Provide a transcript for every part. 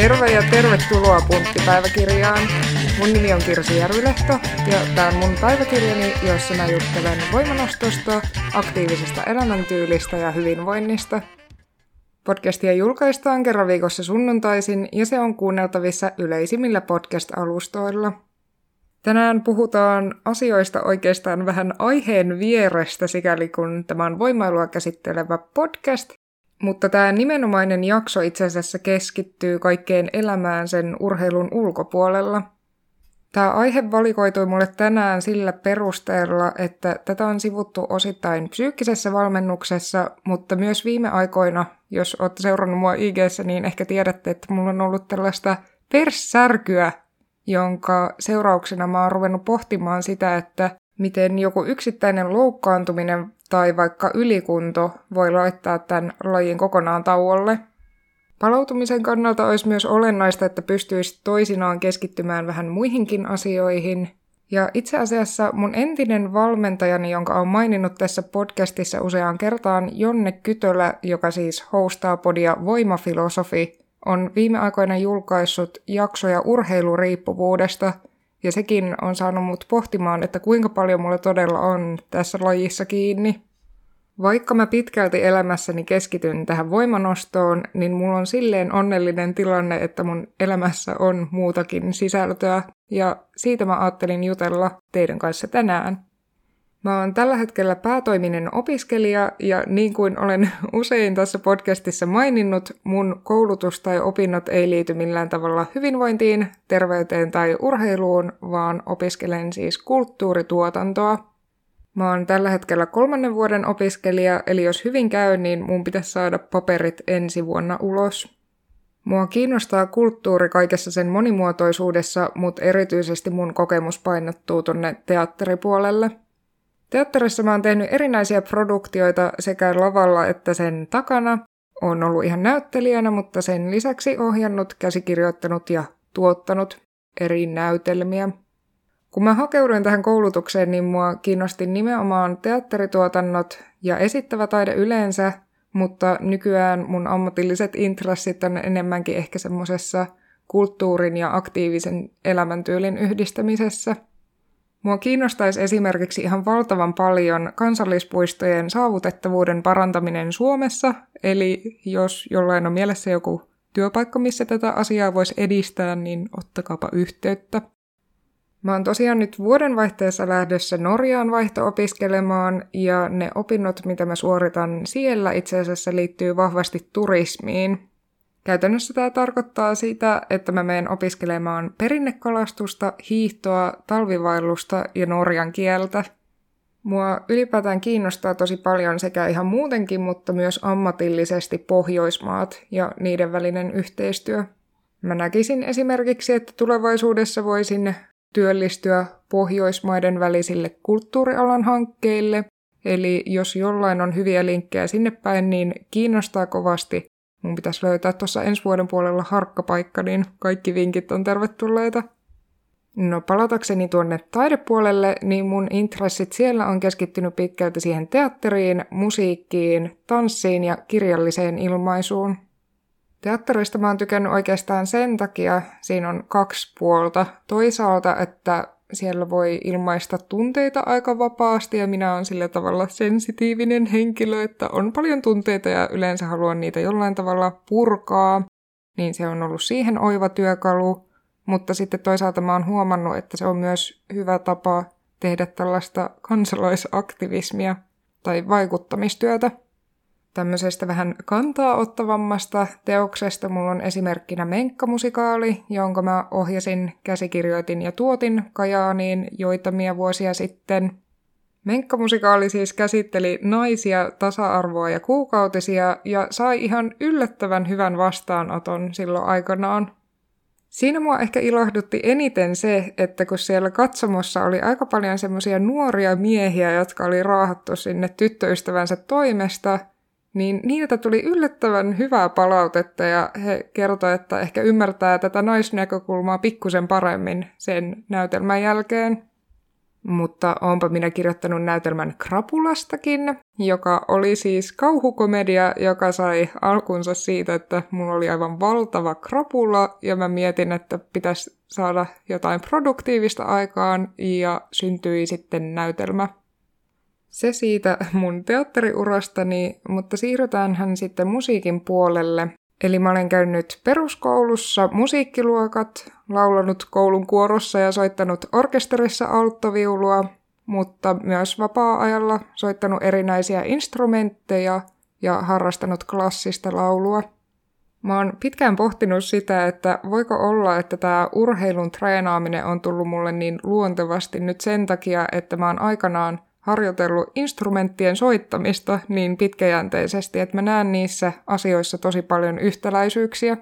Terve ja tervetuloa Punttipäiväkirjaan. Mun nimi on Kirsi Järvilehto ja tää on mun päiväkirjani, jossa mä juttelen voimanostosta, aktiivisesta elämäntyylistä ja hyvinvoinnista. Podcastia julkaistaan kerran viikossa sunnuntaisin ja se on kuunneltavissa yleisimmillä podcast-alustoilla. Tänään puhutaan asioista oikeastaan vähän aiheen vierestä, sikäli kun tämä on voimailua käsittelevä podcast, mutta tämä nimenomainen jakso itse asiassa keskittyy kaikkeen elämään sen urheilun ulkopuolella. Tämä aihe valikoitui mulle tänään sillä perusteella, että tätä on sivuttu osittain psyykkisessä valmennuksessa, mutta myös viime aikoina, jos olette seurannut mua ig niin ehkä tiedätte, että mulla on ollut tällaista perssärkyä, jonka seurauksena mä oon ruvennut pohtimaan sitä, että miten joku yksittäinen loukkaantuminen tai vaikka ylikunto voi laittaa tämän lajin kokonaan tauolle. Palautumisen kannalta olisi myös olennaista, että pystyisi toisinaan keskittymään vähän muihinkin asioihin. Ja itse asiassa mun entinen valmentajani, jonka on maininnut tässä podcastissa useaan kertaan, Jonne Kytölä, joka siis hostaa podia Voimafilosofi, on viime aikoina julkaissut jaksoja urheiluriippuvuudesta – ja sekin on saanut mut pohtimaan, että kuinka paljon mulla todella on tässä lajissa kiinni. Vaikka mä pitkälti elämässäni keskityn tähän voimanostoon, niin mulla on silleen onnellinen tilanne, että mun elämässä on muutakin sisältöä, ja siitä mä ajattelin jutella teidän kanssa tänään. Mä oon tällä hetkellä päätoiminen opiskelija ja niin kuin olen usein tässä podcastissa maininnut, mun koulutus tai opinnot ei liity millään tavalla hyvinvointiin, terveyteen tai urheiluun, vaan opiskelen siis kulttuurituotantoa. Mä oon tällä hetkellä kolmannen vuoden opiskelija, eli jos hyvin käy, niin mun pitäisi saada paperit ensi vuonna ulos. Mua kiinnostaa kulttuuri kaikessa sen monimuotoisuudessa, mutta erityisesti mun kokemus painottuu tonne teatteripuolelle – Teatterissa mä oon tehnyt erinäisiä produktioita sekä lavalla että sen takana. On ollut ihan näyttelijänä, mutta sen lisäksi ohjannut, käsikirjoittanut ja tuottanut eri näytelmiä. Kun mä hakeuduin tähän koulutukseen, niin mua kiinnosti nimenomaan teatterituotannot ja esittävä taide yleensä, mutta nykyään mun ammatilliset intressit on enemmänkin ehkä semmosessa kulttuurin ja aktiivisen elämäntyylin yhdistämisessä – Mua kiinnostaisi esimerkiksi ihan valtavan paljon kansallispuistojen saavutettavuuden parantaminen Suomessa, eli jos jollain on mielessä joku työpaikka, missä tätä asiaa voisi edistää, niin ottakaapa yhteyttä. Mä oon tosiaan nyt vuodenvaihteessa lähdössä Norjaan vaihto-opiskelemaan, ja ne opinnot, mitä mä suoritan siellä, itse asiassa liittyy vahvasti turismiin. Käytännössä tämä tarkoittaa sitä, että mä menen opiskelemaan perinnekalastusta, hiihtoa, talvivaellusta ja norjan kieltä. Mua ylipäätään kiinnostaa tosi paljon sekä ihan muutenkin, mutta myös ammatillisesti Pohjoismaat ja niiden välinen yhteistyö. Mä näkisin esimerkiksi, että tulevaisuudessa voisin työllistyä Pohjoismaiden välisille kulttuurialan hankkeille, eli jos jollain on hyviä linkkejä sinne päin, niin kiinnostaa kovasti Mun pitäisi löytää tuossa ensi vuoden puolella harkkapaikka, niin kaikki vinkit on tervetulleita. No palatakseni tuonne taidepuolelle, niin mun intressit siellä on keskittynyt pitkälti siihen teatteriin, musiikkiin, tanssiin ja kirjalliseen ilmaisuun. Teatterista mä oon tykännyt oikeastaan sen takia, siinä on kaksi puolta. Toisaalta, että siellä voi ilmaista tunteita aika vapaasti ja minä olen sillä tavalla sensitiivinen henkilö, että on paljon tunteita ja yleensä haluan niitä jollain tavalla purkaa, niin se on ollut siihen oiva työkalu. Mutta sitten toisaalta mä oon huomannut, että se on myös hyvä tapa tehdä tällaista kansalaisaktivismia tai vaikuttamistyötä. Tämmöisestä vähän kantaa ottavammasta teoksesta mulla on esimerkkinä Menkka-musikaali, jonka mä ohjasin, käsikirjoitin ja tuotin Kajaaniin joitamia vuosia sitten. Menkka-musikaali siis käsitteli naisia, tasa-arvoa ja kuukautisia ja sai ihan yllättävän hyvän vastaanoton silloin aikanaan. Siinä mua ehkä ilahdutti eniten se, että kun siellä katsomossa oli aika paljon semmoisia nuoria miehiä, jotka oli raahattu sinne tyttöystävänsä toimesta – niin niiltä tuli yllättävän hyvää palautetta ja he kertoivat, että ehkä ymmärtää tätä naisnäkökulmaa pikkusen paremmin sen näytelmän jälkeen. mutta onpa minä kirjoittanut näytelmän Krapulastakin, joka oli siis kauhukomedia, joka sai alkunsa siitä, että mulla oli aivan valtava krapula ja mä mietin, että pitäisi saada jotain produktiivista aikaan ja syntyi sitten näytelmä. Se siitä mun teatteriurastani, mutta siirrytään hän sitten musiikin puolelle. Eli mä olen käynyt peruskoulussa musiikkiluokat, laulanut koulun kuorossa ja soittanut orkesterissa alttoviulua, mutta myös vapaa-ajalla soittanut erinäisiä instrumentteja ja harrastanut klassista laulua. Mä oon pitkään pohtinut sitä, että voiko olla, että tämä urheilun treenaaminen on tullut mulle niin luontevasti nyt sen takia, että mä oon aikanaan harjoitellut instrumenttien soittamista niin pitkäjänteisesti, että mä näen niissä asioissa tosi paljon yhtäläisyyksiä.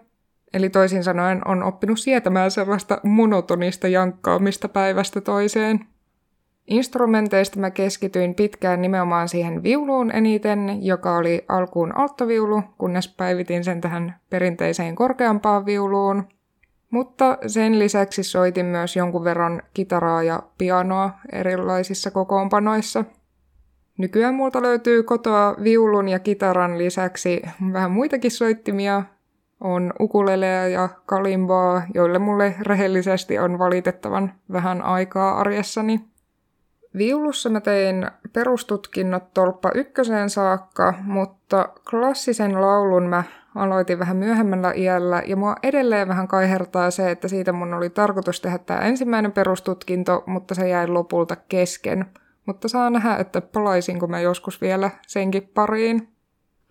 Eli toisin sanoen on oppinut sietämään sellaista monotonista jankkaamista päivästä toiseen. Instrumenteista mä keskityin pitkään nimenomaan siihen viuluun eniten, joka oli alkuun alttoviulu, kunnes päivitin sen tähän perinteiseen korkeampaan viuluun – mutta sen lisäksi soitin myös jonkun verran kitaraa ja pianoa erilaisissa kokoonpanoissa. Nykyään multa löytyy kotoa viulun ja kitaran lisäksi vähän muitakin soittimia. On ukuleleja ja kalimbaa, joille mulle rehellisesti on valitettavan vähän aikaa arjessani. Viulussa mä tein perustutkinnot tolppa ykköseen saakka, mutta klassisen laulun mä aloitin vähän myöhemmällä iällä, ja mua edelleen vähän kaihertaa se, että siitä mun oli tarkoitus tehdä tämä ensimmäinen perustutkinto, mutta se jäi lopulta kesken. Mutta saa nähdä, että palaisinko mä joskus vielä senkin pariin.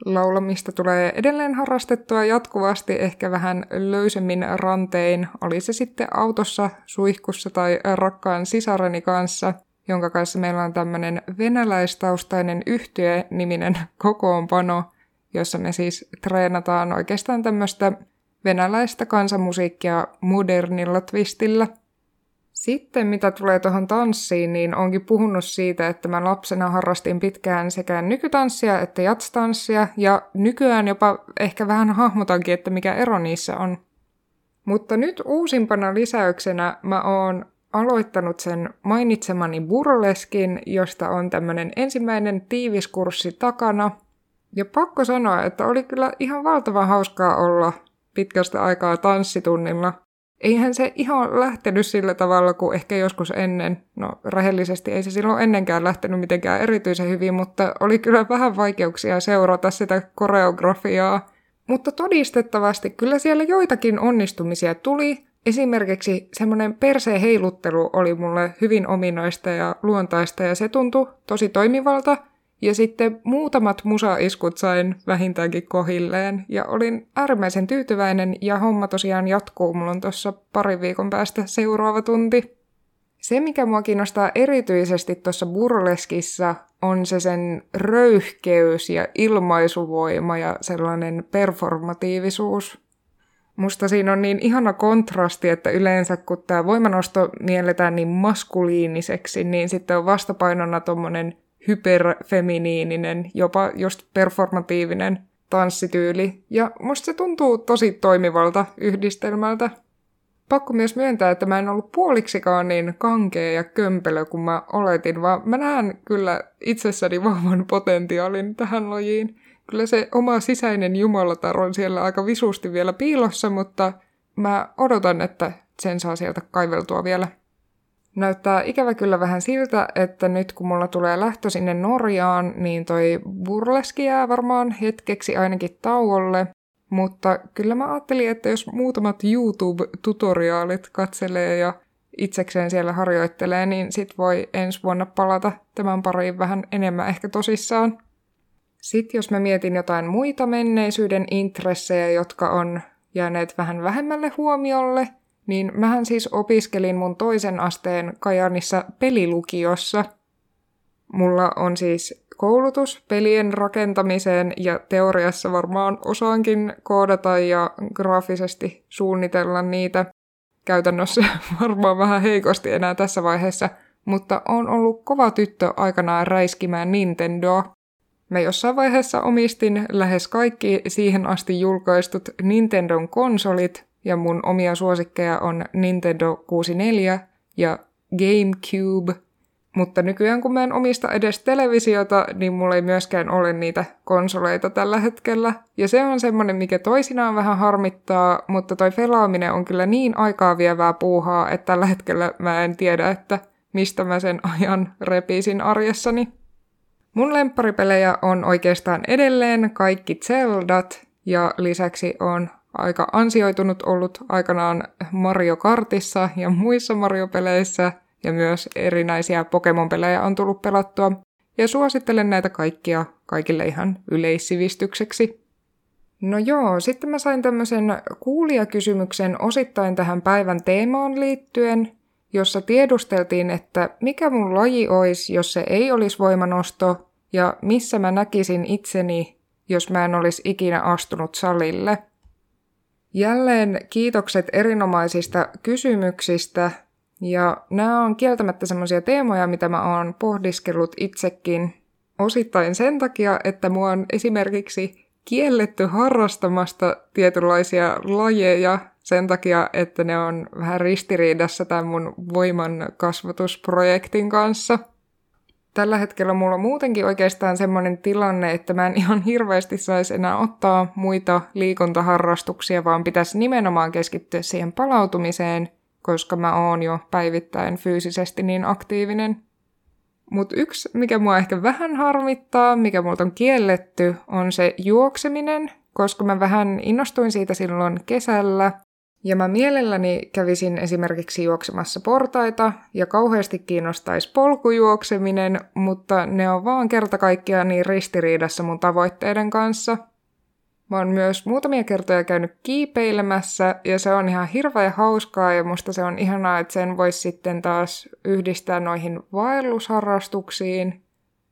Laulamista tulee edelleen harrastettua jatkuvasti, ehkä vähän löysemmin rantein, oli se sitten autossa, suihkussa tai rakkaan sisareni kanssa, jonka kanssa meillä on tämmöinen venäläistaustainen yhtye-niminen kokoonpano – jossa me siis treenataan oikeastaan tämmöistä venäläistä kansanmusiikkia modernilla twistillä. Sitten mitä tulee tuohon tanssiin, niin onkin puhunut siitä, että mä lapsena harrastin pitkään sekä nykytanssia että jatstanssia, ja nykyään jopa ehkä vähän hahmotankin, että mikä ero niissä on. Mutta nyt uusimpana lisäyksenä mä oon aloittanut sen mainitsemani burleskin, josta on tämmöinen ensimmäinen tiiviskurssi takana – ja pakko sanoa, että oli kyllä ihan valtavan hauskaa olla pitkästä aikaa tanssitunnilla. Eihän se ihan lähtenyt sillä tavalla kuin ehkä joskus ennen. No rehellisesti ei se silloin ennenkään lähtenyt mitenkään erityisen hyvin, mutta oli kyllä vähän vaikeuksia seurata sitä koreografiaa. Mutta todistettavasti kyllä siellä joitakin onnistumisia tuli. Esimerkiksi semmoinen perseen heiluttelu oli mulle hyvin ominaista ja luontaista ja se tuntui tosi toimivalta – ja sitten muutamat musaiskut sain vähintäänkin kohilleen ja olin äärimmäisen tyytyväinen ja homma tosiaan jatkuu. Mulla on tuossa pari viikon päästä seuraava tunti. Se, mikä mua kiinnostaa erityisesti tuossa burleskissa, on se sen röyhkeys ja ilmaisuvoima ja sellainen performatiivisuus. Musta siinä on niin ihana kontrasti, että yleensä kun tämä voimanosto mielletään niin maskuliiniseksi, niin sitten on vastapainona tuommoinen hyperfeminiininen, jopa just performatiivinen tanssityyli, ja musta se tuntuu tosi toimivalta yhdistelmältä. Pakko myös myöntää, että mä en ollut puoliksikaan niin kankea ja kömpelö kuin mä oletin, vaan mä näen kyllä itsessäni vahvan potentiaalin tähän lajiin. Kyllä se oma sisäinen jumalatar on siellä aika visusti vielä piilossa, mutta mä odotan, että sen saa sieltä kaiveltua vielä Näyttää ikävä kyllä vähän siltä, että nyt kun mulla tulee lähtö sinne Norjaan, niin toi burleski jää varmaan hetkeksi ainakin tauolle. Mutta kyllä mä ajattelin, että jos muutamat YouTube-tutoriaalit katselee ja itsekseen siellä harjoittelee, niin sit voi ensi vuonna palata tämän pariin vähän enemmän ehkä tosissaan. Sitten jos mä mietin jotain muita menneisyyden intressejä, jotka on jääneet vähän vähemmälle huomiolle, niin mähän siis opiskelin mun toisen asteen Kajanissa pelilukiossa. Mulla on siis koulutus pelien rakentamiseen ja teoriassa varmaan osaankin koodata ja graafisesti suunnitella niitä. Käytännössä varmaan vähän heikosti enää tässä vaiheessa, mutta on ollut kova tyttö aikanaan räiskimään Nintendoa. Mä jossain vaiheessa omistin lähes kaikki siihen asti julkaistut Nintendon konsolit, ja mun omia suosikkeja on Nintendo 64 ja GameCube. Mutta nykyään kun mä en omista edes televisiota, niin mulla ei myöskään ole niitä konsoleita tällä hetkellä. Ja se on semmonen, mikä toisinaan vähän harmittaa, mutta toi pelaaminen on kyllä niin aikaa vievää puuhaa, että tällä hetkellä mä en tiedä, että mistä mä sen ajan repisin arjessani. Mun lempparipelejä on oikeastaan edelleen kaikki Zeldat, ja lisäksi on aika ansioitunut ollut aikanaan Mario Kartissa ja muissa Mario-peleissä, ja myös erinäisiä Pokemon-pelejä on tullut pelattua, ja suosittelen näitä kaikkia kaikille ihan yleissivistykseksi. No joo, sitten mä sain tämmöisen kuulijakysymyksen osittain tähän päivän teemaan liittyen, jossa tiedusteltiin, että mikä mun laji olisi, jos se ei olisi voimanosto, ja missä mä näkisin itseni, jos mä en olisi ikinä astunut salille. Jälleen kiitokset erinomaisista kysymyksistä, ja nämä on kieltämättä semmoisia teemoja, mitä mä oon pohdiskellut itsekin osittain sen takia, että mua on esimerkiksi kielletty harrastamasta tietynlaisia lajeja sen takia, että ne on vähän ristiriidassa tämän mun voiman kasvatusprojektin kanssa. Tällä hetkellä mulla on muutenkin oikeastaan semmoinen tilanne, että mä en ihan hirveästi saisi enää ottaa muita liikuntaharrastuksia, vaan pitäisi nimenomaan keskittyä siihen palautumiseen, koska mä oon jo päivittäin fyysisesti niin aktiivinen. Mutta yksi, mikä mua ehkä vähän harmittaa, mikä multa on kielletty, on se juokseminen, koska mä vähän innostuin siitä silloin kesällä. Ja mä mielelläni kävisin esimerkiksi juoksemassa portaita ja kauheasti kiinnostaisi polkujuokseminen, mutta ne on vaan kerta kaikkiaan niin ristiriidassa mun tavoitteiden kanssa – Mä oon myös muutamia kertoja käynyt kiipeilemässä ja se on ihan hirveän hauskaa ja musta se on ihanaa, että sen voisi sitten taas yhdistää noihin vaellusharrastuksiin.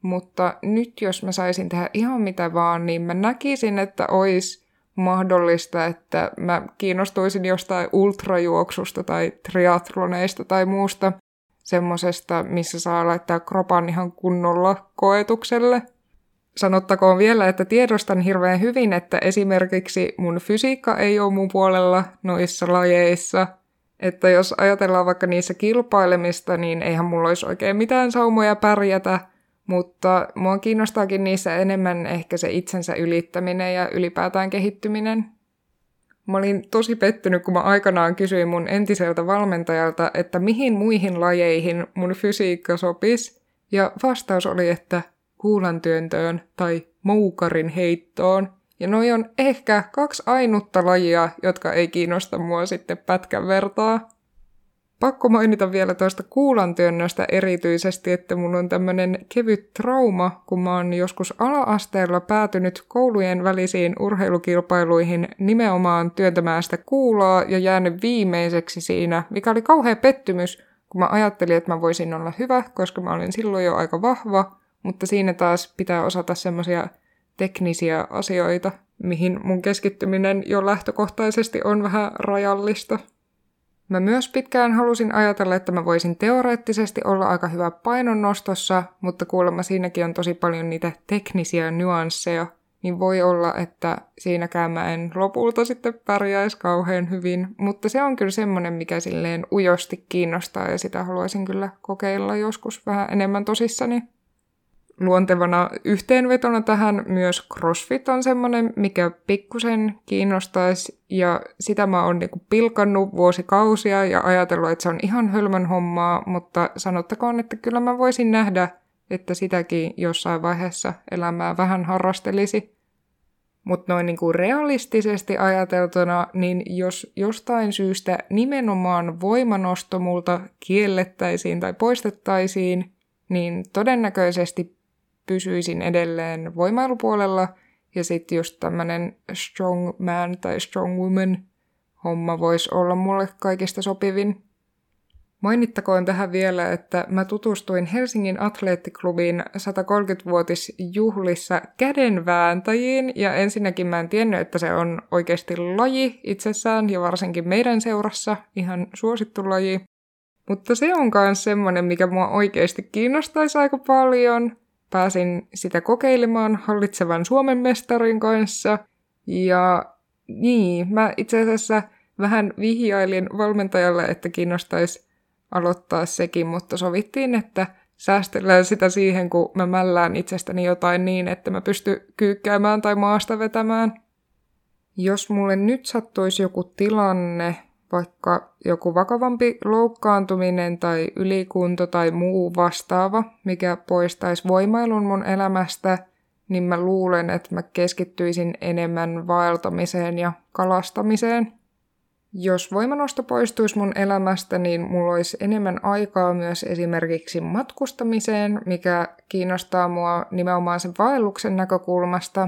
Mutta nyt jos mä saisin tehdä ihan mitä vaan, niin mä näkisin, että olisi mahdollista, että mä kiinnostuisin jostain ultrajuoksusta tai triatloneista tai muusta semmosesta, missä saa laittaa kropan ihan kunnolla koetukselle – Sanottakoon vielä, että tiedostan hirveän hyvin, että esimerkiksi mun fysiikka ei ole mun puolella noissa lajeissa. Että jos ajatellaan vaikka niissä kilpailemista, niin eihän mulla olisi oikein mitään saumoja pärjätä, mutta mua kiinnostaakin niissä enemmän ehkä se itsensä ylittäminen ja ylipäätään kehittyminen. Mä olin tosi pettynyt, kun mä aikanaan kysyin mun entiseltä valmentajalta, että mihin muihin lajeihin mun fysiikka sopisi, ja vastaus oli, että kuulantyöntöön tai moukarin heittoon. Ja noi on ehkä kaksi ainutta lajia, jotka ei kiinnosta mua sitten pätkän vertaa. Pakko mainita vielä tuosta kuulantyönnöstä erityisesti, että mulla on tämmönen kevyt trauma, kun mä oon joskus ala-asteella päätynyt koulujen välisiin urheilukilpailuihin nimenomaan työntämään sitä kuuloa ja jäänyt viimeiseksi siinä, mikä oli kauhea pettymys, kun mä ajattelin, että mä voisin olla hyvä, koska mä olin silloin jo aika vahva, mutta siinä taas pitää osata semmoisia teknisiä asioita, mihin mun keskittyminen jo lähtökohtaisesti on vähän rajallista. Mä myös pitkään halusin ajatella, että mä voisin teoreettisesti olla aika hyvä painonnostossa, mutta kuulemma siinäkin on tosi paljon niitä teknisiä nyansseja, niin voi olla, että siinäkään mä en lopulta sitten pärjäisi kauhean hyvin, mutta se on kyllä semmoinen, mikä silleen ujosti kiinnostaa ja sitä haluaisin kyllä kokeilla joskus vähän enemmän tosissani luontevana yhteenvetona tähän myös CrossFit on semmoinen, mikä pikkusen kiinnostaisi ja sitä mä oon niinku pilkannut vuosikausia ja ajatellut, että se on ihan hölmön hommaa, mutta sanottakoon, että kyllä mä voisin nähdä, että sitäkin jossain vaiheessa elämää vähän harrastelisi. Mutta noin niinku realistisesti ajateltuna, niin jos jostain syystä nimenomaan voimanosto multa kiellettäisiin tai poistettaisiin, niin todennäköisesti pysyisin edelleen voimailupuolella, ja sitten just tämmöinen strong man tai strong woman homma voisi olla mulle kaikista sopivin. Mainittakoon tähän vielä, että mä tutustuin Helsingin atleettiklubin 130-vuotisjuhlissa kädenvääntäjiin, ja ensinnäkin mä en tiennyt, että se on oikeasti laji itsessään, ja varsinkin meidän seurassa ihan suosittu laji. Mutta se on myös semmoinen, mikä mua oikeasti kiinnostaisi aika paljon, pääsin sitä kokeilemaan hallitsevan Suomen mestarin kanssa. Ja niin, mä itse asiassa vähän vihjailin valmentajalle, että kiinnostaisi aloittaa sekin, mutta sovittiin, että säästellään sitä siihen, kun mä mällään itsestäni jotain niin, että mä pysty kyykkäämään tai maasta vetämään. Jos mulle nyt sattuisi joku tilanne, vaikka joku vakavampi loukkaantuminen tai ylikunto tai muu vastaava, mikä poistaisi voimailun mun elämästä, niin mä luulen, että mä keskittyisin enemmän vaeltamiseen ja kalastamiseen. Jos voimanosto poistuisi mun elämästä, niin mulla olisi enemmän aikaa myös esimerkiksi matkustamiseen, mikä kiinnostaa mua nimenomaan sen vaelluksen näkökulmasta.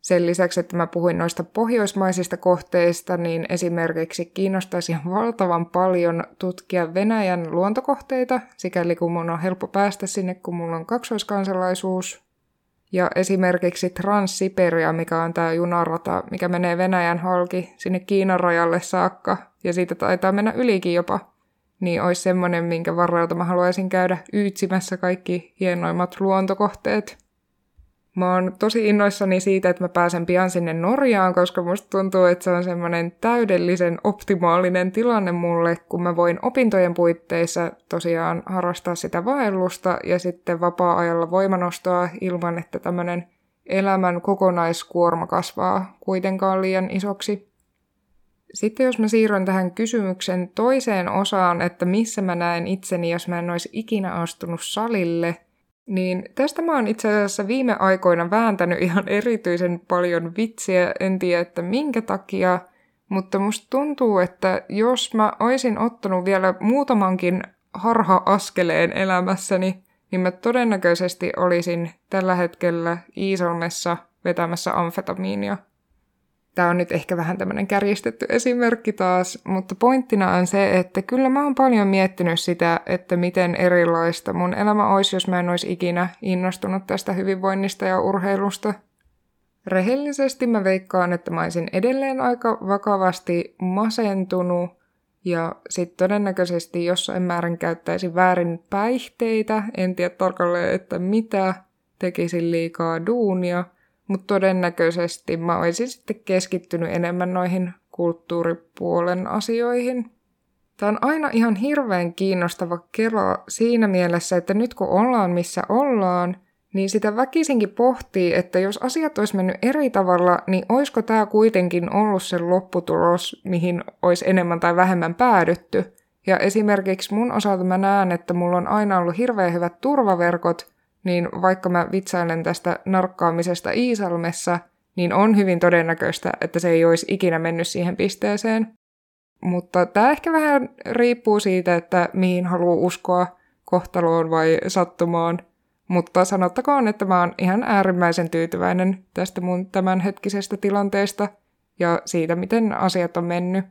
Sen lisäksi, että mä puhuin noista pohjoismaisista kohteista, niin esimerkiksi kiinnostaisi valtavan paljon tutkia Venäjän luontokohteita, sikäli kun mun on helppo päästä sinne, kun mulla on kaksoiskansalaisuus. Ja esimerkiksi Trans-Siberia, mikä on tämä junarata, mikä menee Venäjän halki sinne Kiinan rajalle saakka, ja siitä taitaa mennä ylikin jopa, niin olisi semmoinen, minkä varrelta mä haluaisin käydä yytsimässä kaikki hienoimmat luontokohteet – Mä oon tosi innoissani siitä, että mä pääsen pian sinne Norjaan, koska musta tuntuu, että se on semmoinen täydellisen optimaalinen tilanne mulle, kun mä voin opintojen puitteissa tosiaan harrastaa sitä vaellusta ja sitten vapaa-ajalla voimanostoa ilman, että tämmöinen elämän kokonaiskuorma kasvaa kuitenkaan liian isoksi. Sitten jos mä siirryn tähän kysymyksen toiseen osaan, että missä mä näen itseni, jos mä en olisi ikinä astunut salille – niin tästä mä oon itse asiassa viime aikoina vääntänyt ihan erityisen paljon vitsiä, en tiedä, että minkä takia, mutta musta tuntuu, että jos mä oisin ottanut vielä muutamankin harha-askeleen elämässäni, niin mä todennäköisesti olisin tällä hetkellä Iisalmessa vetämässä amfetamiinia. Tämä on nyt ehkä vähän tämmöinen kärjistetty esimerkki taas, mutta pointtina on se, että kyllä mä oon paljon miettinyt sitä, että miten erilaista mun elämä olisi, jos mä en olisi ikinä innostunut tästä hyvinvoinnista ja urheilusta. Rehellisesti mä veikkaan, että mä olisin edelleen aika vakavasti masentunut ja sitten todennäköisesti jossain määrin käyttäisin väärin päihteitä, en tiedä tarkalleen, että mitä, tekisin liikaa duunia – mutta todennäköisesti mä olisin sitten keskittynyt enemmän noihin kulttuuripuolen asioihin. Tämä on aina ihan hirveän kiinnostava kelo siinä mielessä, että nyt kun ollaan missä ollaan, niin sitä väkisinkin pohtii, että jos asiat olisi mennyt eri tavalla, niin olisiko tämä kuitenkin ollut se lopputulos, mihin olisi enemmän tai vähemmän päädytty. Ja esimerkiksi mun osalta mä näen, että mulla on aina ollut hirveän hyvät turvaverkot, niin vaikka mä vitsailen tästä narkkaamisesta Iisalmessa, niin on hyvin todennäköistä, että se ei olisi ikinä mennyt siihen pisteeseen. Mutta tämä ehkä vähän riippuu siitä, että mihin haluaa uskoa kohtaloon vai sattumaan. Mutta sanottakoon, että mä oon ihan äärimmäisen tyytyväinen tästä mun tämänhetkisestä tilanteesta ja siitä, miten asiat on mennyt.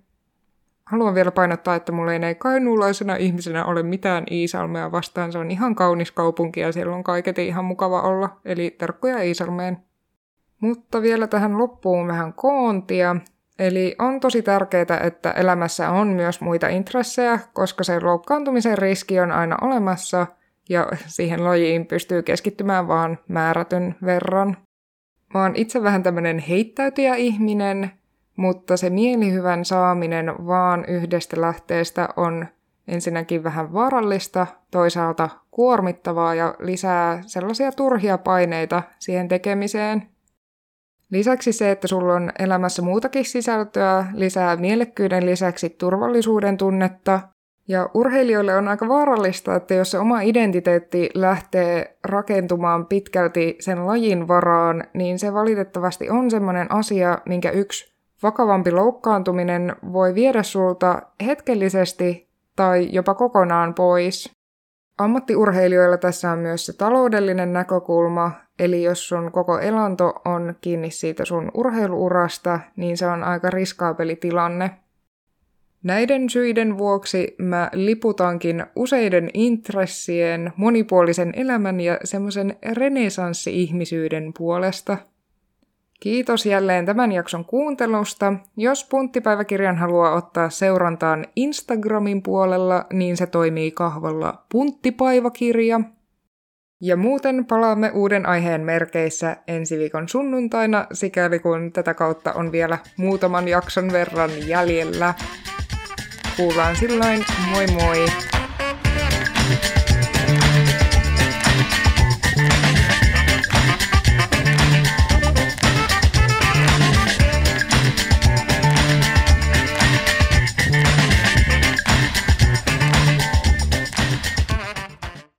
Haluan vielä painottaa, että mulla ei kainuulaisena ihmisenä ole mitään Iisalmea vastaan. Se on ihan kaunis kaupunki ja siellä on kaiketi ihan mukava olla, eli terkkuja Iisalmeen. Mutta vielä tähän loppuun vähän koontia. Eli on tosi tärkeää, että elämässä on myös muita intressejä, koska se loukkaantumisen riski on aina olemassa ja siihen lajiin pystyy keskittymään vaan määrätyn verran. Mä oon itse vähän tämmönen heittäytyjä ihminen, mutta se mielihyvän saaminen vaan yhdestä lähteestä on ensinnäkin vähän vaarallista, toisaalta kuormittavaa ja lisää sellaisia turhia paineita siihen tekemiseen. Lisäksi se, että sulla on elämässä muutakin sisältöä, lisää mielekkyyden lisäksi turvallisuuden tunnetta. Ja urheilijoille on aika vaarallista, että jos se oma identiteetti lähtee rakentumaan pitkälti sen lajin varaan, niin se valitettavasti on semmoinen asia, minkä yksi vakavampi loukkaantuminen voi viedä sulta hetkellisesti tai jopa kokonaan pois. Ammattiurheilijoilla tässä on myös se taloudellinen näkökulma, eli jos sun koko elanto on kiinni siitä sun urheiluurasta, niin se on aika riskaapeli tilanne. Näiden syiden vuoksi mä liputankin useiden intressien, monipuolisen elämän ja semmoisen renesanssi-ihmisyyden puolesta – Kiitos jälleen tämän jakson kuuntelusta. Jos punttipäiväkirjan haluaa ottaa seurantaan Instagramin puolella, niin se toimii kahvalla punttipäiväkirja. Ja muuten palaamme uuden aiheen merkeissä ensi viikon sunnuntaina, sikäli kun tätä kautta on vielä muutaman jakson verran jäljellä. Kuullaan silloin, moi moi!